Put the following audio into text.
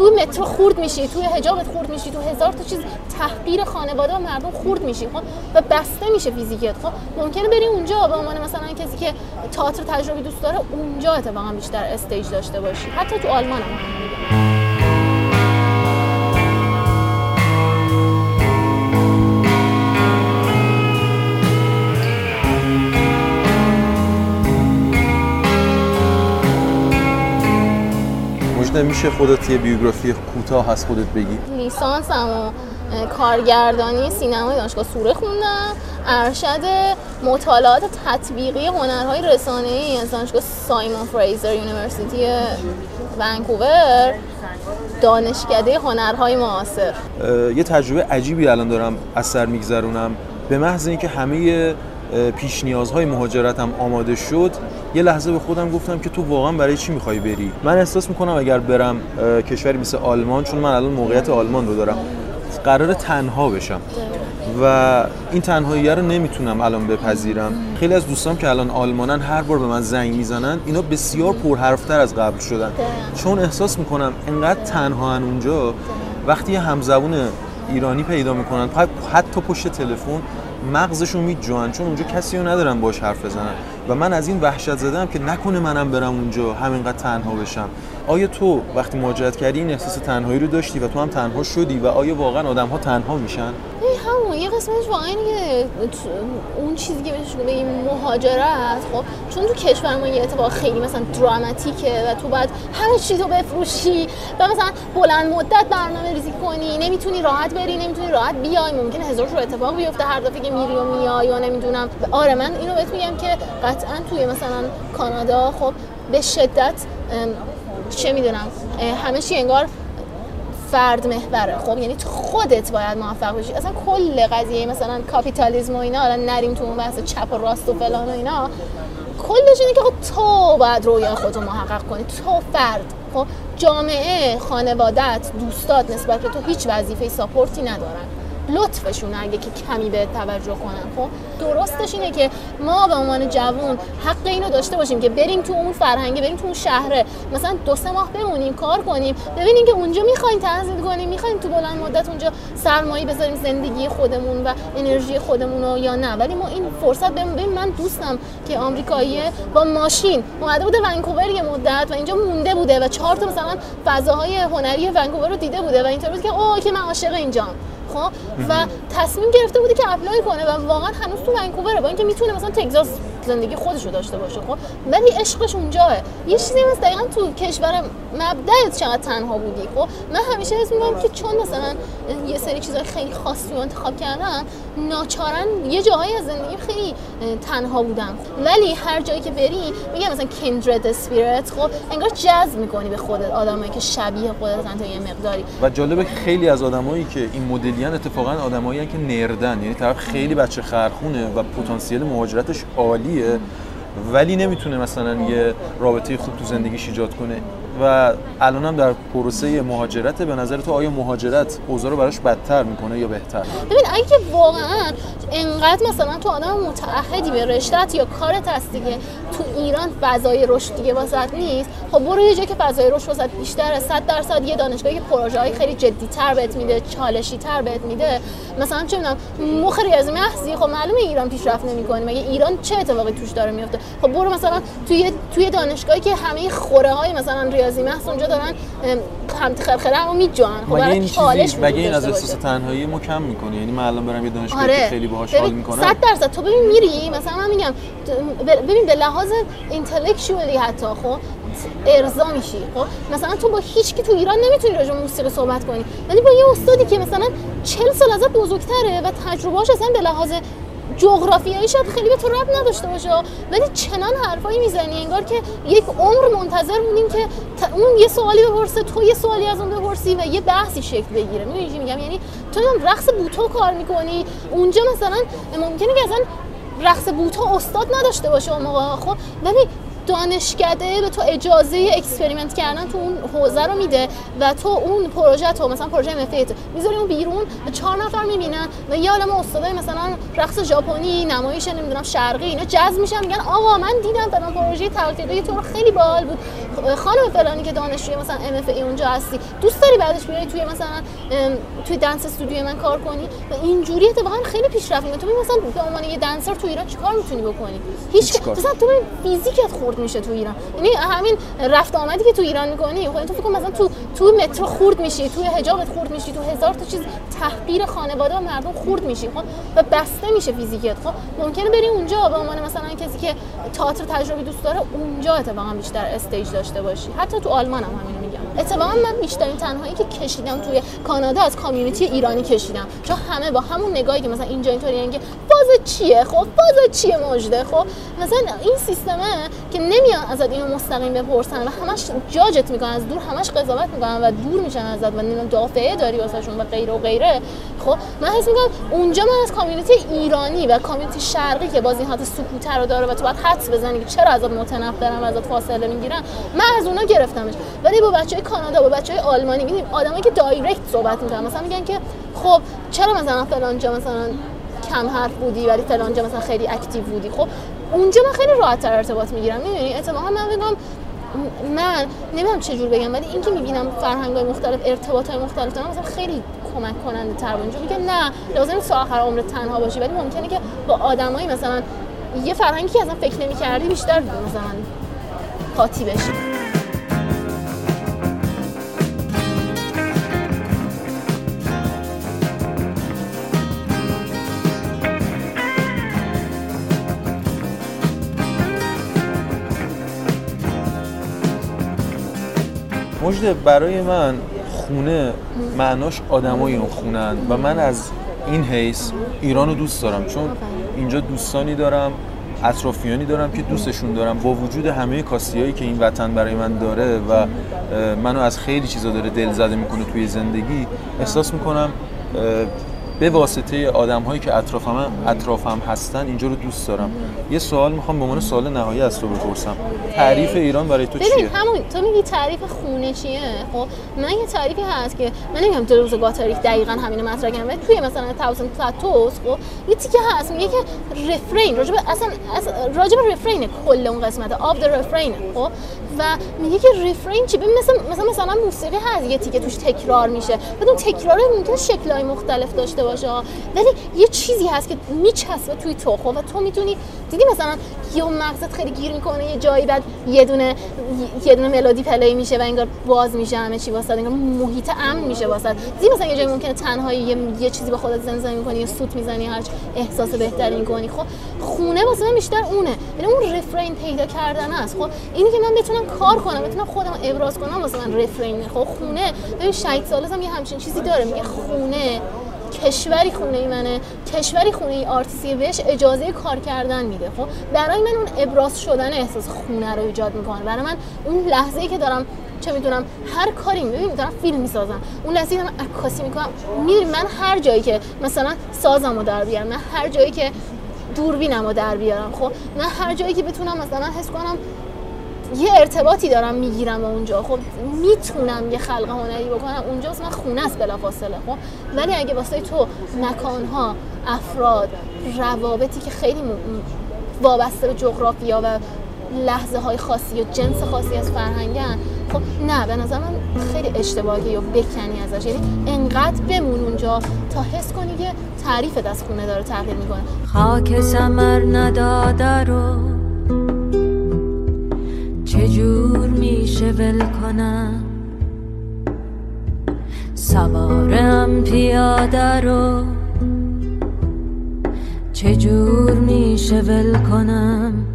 تو مترو خورد میشی تو حجابت خورد میشی تو هزار تا چیز تحقیر خانواده و مردم خورد میشی خب؟ و بسته میشه فیزیکت خب؟ ممکنه بری اونجا به عنوان مثلا کسی که تئاتر تجربی دوست داره اونجا اتفاقا بیشتر استیج داشته باشی. حتی تو آلمان هم میشه خودت یه بیوگرافی کوتاه از خودت بگی؟ لیسانسمو کارگردانی سینمای دانشگاه سوره خوندم. ارشد مطالعات تطبیقی هنرهای رسانه‌ای از دانشگاه Simon Fraser University ونکوور. دانشکده هنرهای معاصر. یه تجربه عجیبی الان دارم از سر میگذرونم. به محض اینکه همه پیش نیازهای مهاجرتم آماده شد. یه لحظه به خودم گفتم که تو واقعا برای چی می‌خوای بری؟ من احساس می‌کنم اگر برم کشوری مثل آلمان چون من الان موقعیت آلمان رو دارم قرار تنها بشم. و این تنهایی رو نمی‌تونم الان بپذیرم. خیلی از دوستام که الان آلمانن هر بار به من زنگ می‌زنن اینا بسیار پرحرفتر از قبل شدن. چون احساس می‌کنم انقدر تنها اونجا وقتی همزبون ایرانی پیدا می‌کنن حتی پشت تلفن مغزشون میجوان چون اونجا کسی رو ندارن باش حرف بزنن. و من از این وحشت زدم که نکنه منم برم اونجا همینقدر تنها بشم. آیا تو وقتی مهاجرت کردی این احساس تنهایی رو داشتی و تو هم تنها شدی و آیا واقعا آدم ها تنها میشن؟ همون یه قسمتش واقعا اینه اون چیزی که بهش بگیم مهاجرت خب؟ چون تو کشور ما یه اتفاق خیلی مثلا دراماتیکه و تو باید همه چیز رو بفروشی و مثلا بلند مدت برنامه ریزی کنی نمی‌تونی راحت بری نمی‌تونی راحت بیای. ممکنه هزار رو اتفاق بیفته هر دفعه که میری و میای یا نمی‌دونم. آره من اینو بهت میگم که قطعا توی مثلا کانادا خب به شدت چه می‌دونم همه چی انگار فرد محوره. خب یعنی تو خودت باید موفق بشی. اصلا کل قضیه مثلا کاپیتالیسم و اینا الان نریم تو اون بحث چپ و راست و فلان و اینا. کلش اینه که خب تو باید رویا خودتو محقق کنی. تو فرد. خب جامعه خانوادت دوستات نسبت به تو هیچ وظیفه ساپورتی ندارن. لطفشون اگه که کمی به توجه کنن. خب درستش اینه که ما به عنوان جوون حق اینو داشته باشیم که بریم تو اون فرهنگه بریم تو اون شهره. مثلا دو سه ماه بمونیم کار کنیم. ببینیم که اونجا می‌خوایم تحصیل کنیم می‌خوایم تو بلند مدت اونجا سرمایه بذاریم زندگی خودمون و انرژی خودمون رو یا نه. ولی ما این فرصت بهم ببین من دوستم که آمریکاییه با ماشین. اومده بوده ونکوور یه مدت و اینجا مونده بوده و چهار تا مثلا فضاهای هنری ونکوور رو دیده بوده و اینطور بود که اوه که من عاشق اینجام. خب؟ و تصمیم گرفته بوده که اپلای کنه و واقعا هنوز تو ونکووره با اینکه می‌تونه مثلا تگزاس زندگی خودش رو داشته باشه خب؟ ولی عشقش اونجاه یه چیزی مثل دقیقا تو کشور مبدأت چقدر تنها بودی خب؟ من همیشه حس که چون مثلا یه سری چیزای خیلی خاصی رو انتخاب کردم ناچارن یه جاهایی از زندگی خیلی تنها بودم ولی هر جایی که بری میگم مثلا kindred اسپیرت خب انگار جذب می‌کنی به خودت آدمایی که شبیه خودت تا یه مقداری. و جالبه خیلی از آدمایی که این مدلیان اتفاقا آدمایی که نردن یعنی طرف خیلی بچه خرخونه و پتانسیل مهاجرتش عالیه ولی نمی‌تونه مثلا یه رابطه خوب تو زندگیش ایجاد کنه. و الان هم در پروسه مهاجرت به نظر تو آیا مهاجرت اوضاع رو براش بدتر می‌کنه یا بهتر؟ ببین اگه واقعا انقدر مثلا تو آدم متعهدی به رشتت یا کارت هست دیگه تو ایران فضای رشد دیگه واسط نیست خب برو یه جایی که فضای رشد واسط بیشتره. 100 درصد یه دانشگاهی که پروژه های خیلی جدی تر بهت میده چالشی تر بهت میده. مثلا چه می‌دونم مخ ریاضی محضی خب معلومه ایران پیشرفت نمی‌کنه. مگه ایران چه اتفاقی توش داره میفته خب برو مثلا توی توی دانشگاهی که همه خوره های مثلا ریاضی محض اونجا دارن هم خرخره رو میجوان. خب این چالش مگه این از احساس تنهایی مو کم می‌کنه؟ یعنی من الان برم یه دانشگاهی آره. خیلی باهاش حال می‌کنم. 100 درصد. تو ببین میری مثلا من میگم ببین به لحاظ اینتלקچوالی حتی خب ارضا میشی خب؟ مثلا تو با هیچ کی تو ایران نمی‌تونی راجع موسیقی صحبت کنی. ولی با یه استادی که مثلا 40 سال ازت بزرگتره و تجربه‌اش اصلا به لحاظ جغرافیایی شاید خیلی به تو ربط نداشته باشه. ولی چنان حرفایی می‌زنی انگار که یک عمر منتظر بودیم که اون یه سوالی بپرسه تو یه سوالی از اون بپرسی و یه بحثی شکل بگیره. می‌دونی میگم؟ یعنی تو رقص بوتو کار می‌کنی. اونجا مثلا ممکنه که اصلا رقص بوتو استاد نداشته باشه اون موقع خب؟ ولی دانشکده به تو اجازه experiment کردن تو اون حوزه رو میده و تو اون پروژه تو مثلا پروژه مفیت می‌ذاری اون بیرون و چهار نفر می‌بینن و یه عالم استادای مثلا رقص ژاپنی نمایش نمی‌دونم شرقی اینا جذب میشن میگن آقا من دیدم فلان پروژه تقلیدی تو رو خیلی باحال بود. خانم فلانی که دانشجوی مثلا ام اف ای اونجا هستی دوست داری بعدش بیای توی مثلا توی دنس استودیو من کار کنی؟ و اینجوری اتفاقا خیلی پیشرفت تو مثلا به عنوان یه دنسر تو ایران چیکار می‌تونی بکنی؟ هیچ مثلا تو فیزیکت خورد میشه تو ایران. یعنی همین رفت آمدی که تو ایران می‌کنی خب تو فکر مثلا تو تو مترو خورد میشی توی حجابت خورد میشی تو هزار تا چیز تحقیر خانواده و مردم خورد میشی خب؟ و بسته میشه فیزیکت خب؟ ممکنه بری اونجا به عنوان مثلا کسی که تئاتر تجربی دوست داره اونجا اتفاقا بیشتر استیج داشته باشی. حتی تو آلمان هم همینو میگم. اتفاقا من بیشترین تنهایی که کشیدم توی کانادا از کامیونیتی ایرانی کشیدم. چون همه با همون نگاهی که مثلا اینجا اینطوری که باز چیه؟ خب باز چیه مجده خب مثلا این سیستمه که نمیان ازت اینو مستقیم بپرسن و همش جاجت می‌کنن از دور همش قضاوت می‌کنن و دور میشن ازت و نمی‌دونم دافعه داری واسهشون و غیره و غیره. خب من حس می‌کنم اونجا من از کامیونیتی ایرانی و کامیونیتی شرقی که باز این حالت سکوت رو داره و تو باید حدس بزنی که چرا ازت متنفرم ازت فاصله می‌گیرن من از اونا گرفتمش. ولی با بچهای کانادا با بچهای آلمانی می‌بینیم آدمایی که دایرکت صحبت می‌کنن مثلا میگن که خب چرا مثلا فلان جا مثلا کم حرف بودی ولی فلان جا مثلا خیلی اکتیو بودی؟ خب اونجا من خیلی راحت تر ارتباط می‌گیرم. می‌دونی؟ اتفاقا من میگم من نمی‌دونم چه جور بگم ولی اینکه می‌بینم فرهنگ های مختلف ارتباط های مختلف دارن مثلا خیلی کمک کننده تر اونجا میگه نه لازم نیست آخر عمر تنها باشی ولی ممکنه که با آدمایی مثلا یه فرهنگی که اصلا فکر نمی‌کردی بیشتر مثلا قاطی بشی. مجده برای من خونه معناش آدمای اون خونن و من از این حیث ایران رو دوست دارم. چون اینجا دوستانی دارم اطرافیانی دارم که دوستشون دارم. با وجود همه کاسیایی که این وطن برای من داره و منو از خیلی چیزا داره دل زده می‌کنه توی زندگی احساس می‌کنم به واسطه آدم هایی که اطرافم اطرافم هستن اینجا رو دوست دارم. یه سوال می‌خوام به عنوان سوال نهایی از تو بپرسم. تعریف ایران برای تو چیه؟ همون تو میگی تعریف خونه چیه؟ خب من یه تعریفی هست که من نمیگم تو روز تاریخ دقیقا همین مطرح کردم توی مثلا تاوسن پلاتوس خب یه تیکه هست. میگه که رفرین راجب اصلا راجب رفرین کل اون قسمت آف در رفرین خب. و میگه که رفرین چی؟ ببین مثلا مثلا مثلا موسیقی هست یه تیکه توش تکرار میشه. بدون تکرار ممکن شکل‌های مختلف داشته باشه. ولی یه چیزی هست که میچسبه توی تو خب و تو می‌تونی دیدی مثلا یه مغزت خیلی گیر می‌کنه یه جایی بعد یه دونه یه دونه ملودی پلی میشه و انگار باز میشه همه چی واسه انگار محیط امن میشه واسه. دیدی مثلا یه جایی ممکنه تنهایی یه, یه چیزی با خودت زنده می‌کنی یا سوت می‌زنی هر احساس بهتری می‌کنی. خب خونه واسه من بیشتر اونه. یعنی اون رفرین پیدا کردن است. خب اینی که من بتونم کار کنم بتونم خودم ابراز کنم واسه من رفرین خب خونه ببین شاید سالزم یه همچین چیزی داره. میگه خونه کشوری خونه منه کشوری خونه ای آرتیسی بهش اجازه کار کردن میده خب؟ برای من اون ابراز شدن احساس خونه رو ایجاد می‌کنه. برای من اون لحظه ای که دارم چه می‌دونم هر کاری می‌بینم دارم فیلم می‌سازم. اون لحظه دارم عکاسی می‌کنم. می‌دونی من هر جایی که مثلا سازم رو در بیارم من هر جایی که دوربینم رو در بیارم خب؟ من هر جایی که بتونم مثلا حس کنم یه ارتباطی دارم می‌گیرم اونجا. خب می‌تونم یه خلق هنری بکنم. اونجا من خونه است بلافاصله خب. ولی اگه واسه تو مکانها افراد روابطی که خیلی وابسته به جغرافیا و لحظه های خاصی و جنس خاصی از فرهنگن خب نه به نظر من خیلی اشتباهی و بکنی ازش. یعنی انقدر بمون اونجا تا حس کنی که تعریفت از خونه داره تغییر می‌کنه. خاک سمر نداده رو میشه ول کنم؟ سوارم پیاده رو. چجور میشه ول کنم؟